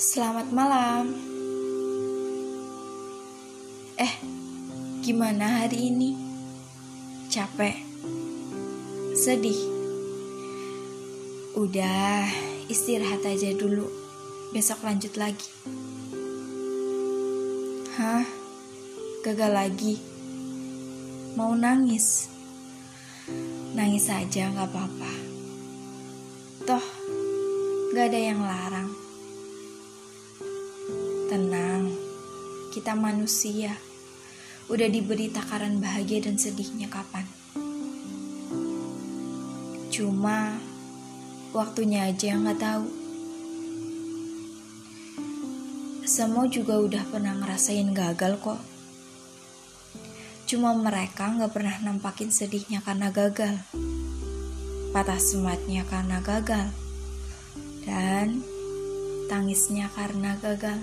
Selamat malam. Eh, gimana hari ini? Capek? Sedih? Udah, istirahat aja dulu. Besok lanjut lagi. Hah? Gagal lagi? Mau nangis? Nangis aja gak apa-apa. Toh, gak ada yang larang. Tenang, kita manusia. Udah diberi takaran bahagia dan sedihnya kapan. Cuma waktunya aja yang gak tahu. Semua juga udah pernah ngerasain gagal kok. Cuma mereka gak pernah nampakin sedihnya karena gagal. Patah sematnya karena gagal. Dan tangisnya karena gagal.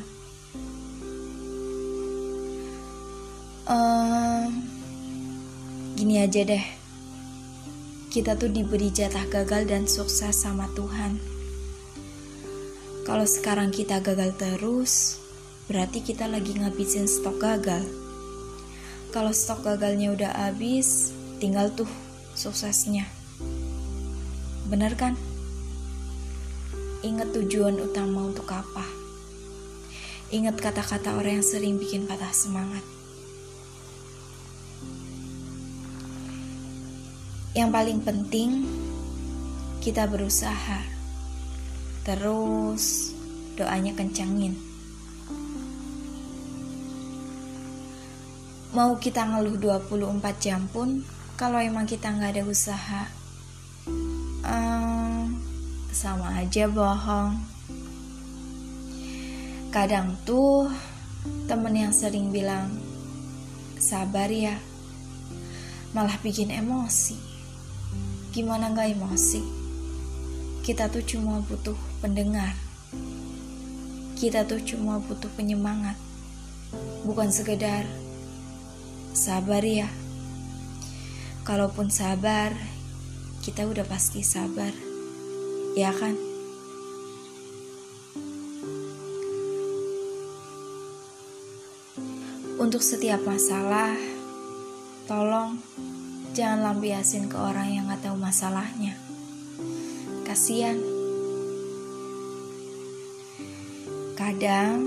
Um, gini aja deh. Kita tuh diberi jatah gagal dan sukses sama Tuhan. Kalau sekarang kita gagal terus, berarti kita lagi ngabisin stok gagal. Kalau stok gagalnya udah habis, tinggal tuh suksesnya. Bener kan? Ingat tujuan utama untuk apa. Ingat kata-kata orang yang sering bikin patah semangat. Yang paling penting, kita berusaha Terus doanya kencangin. Mau kita ngeluh 24 jam pun, kalau emang kita nggak ada usaha, sama aja bohong. Kadang tuh temen yang sering bilang, sabar ya, malah bikin emosi. Gimana nggak emosi? Kita tuh cuma butuh pendengar. Kita tuh cuma butuh penyemangat. Bukan sekedar sabar ya. Kalaupun sabar, kita udah pasti sabar. Ya kan? Untuk setiap masalah, tolong jangan lampiasin ke orang yang gak tahu masalahnya kasihan. Kadang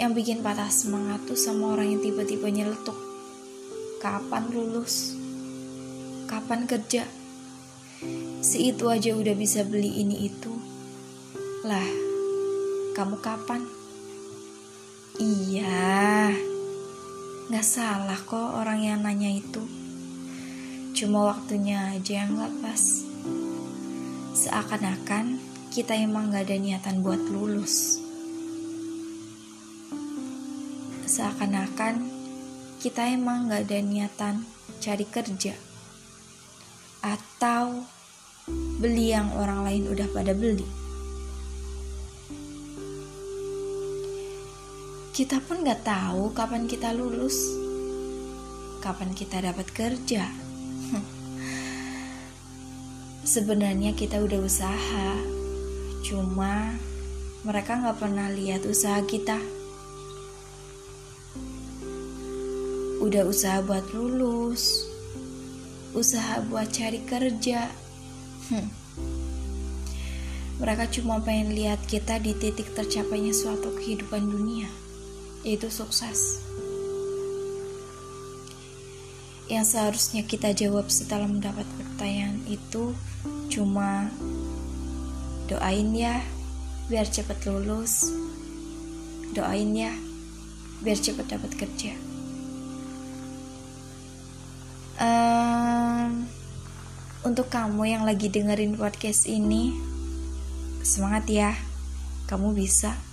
yang bikin patah semangat tuh sama orang yang tiba-tiba nyeletuk. Kapan lulus? Kapan kerja? Si itu aja udah bisa beli ini itu. Lah, kamu kapan? Iya, gak salah kok orang yang nanya itu. Cuma waktunya aja yang gak pas. Seakan-akan kita emang gak ada niatan buat lulus. Seakan-akan kita emang gak ada niatan cari kerja. Atau beli yang orang lain udah pada beli. Kita pun gak tahu kapan kita lulus, kapan kita dapat kerja. Sebenarnya kita udah usaha, cuma mereka nggak pernah lihat usaha kita. Udah usaha buat lulus, usaha buat cari kerja. Hmm. Mereka cuma pengen lihat kita di titik tercapainya suatu kehidupan dunia, yaitu sukses. Yang seharusnya kita jawab setelah mendapat pertanyaan itu Cuma doain ya biar cepet lulus. Doain ya biar cepet dapat kerja. Untuk kamu yang lagi dengerin podcast ini, semangat ya, kamu bisa.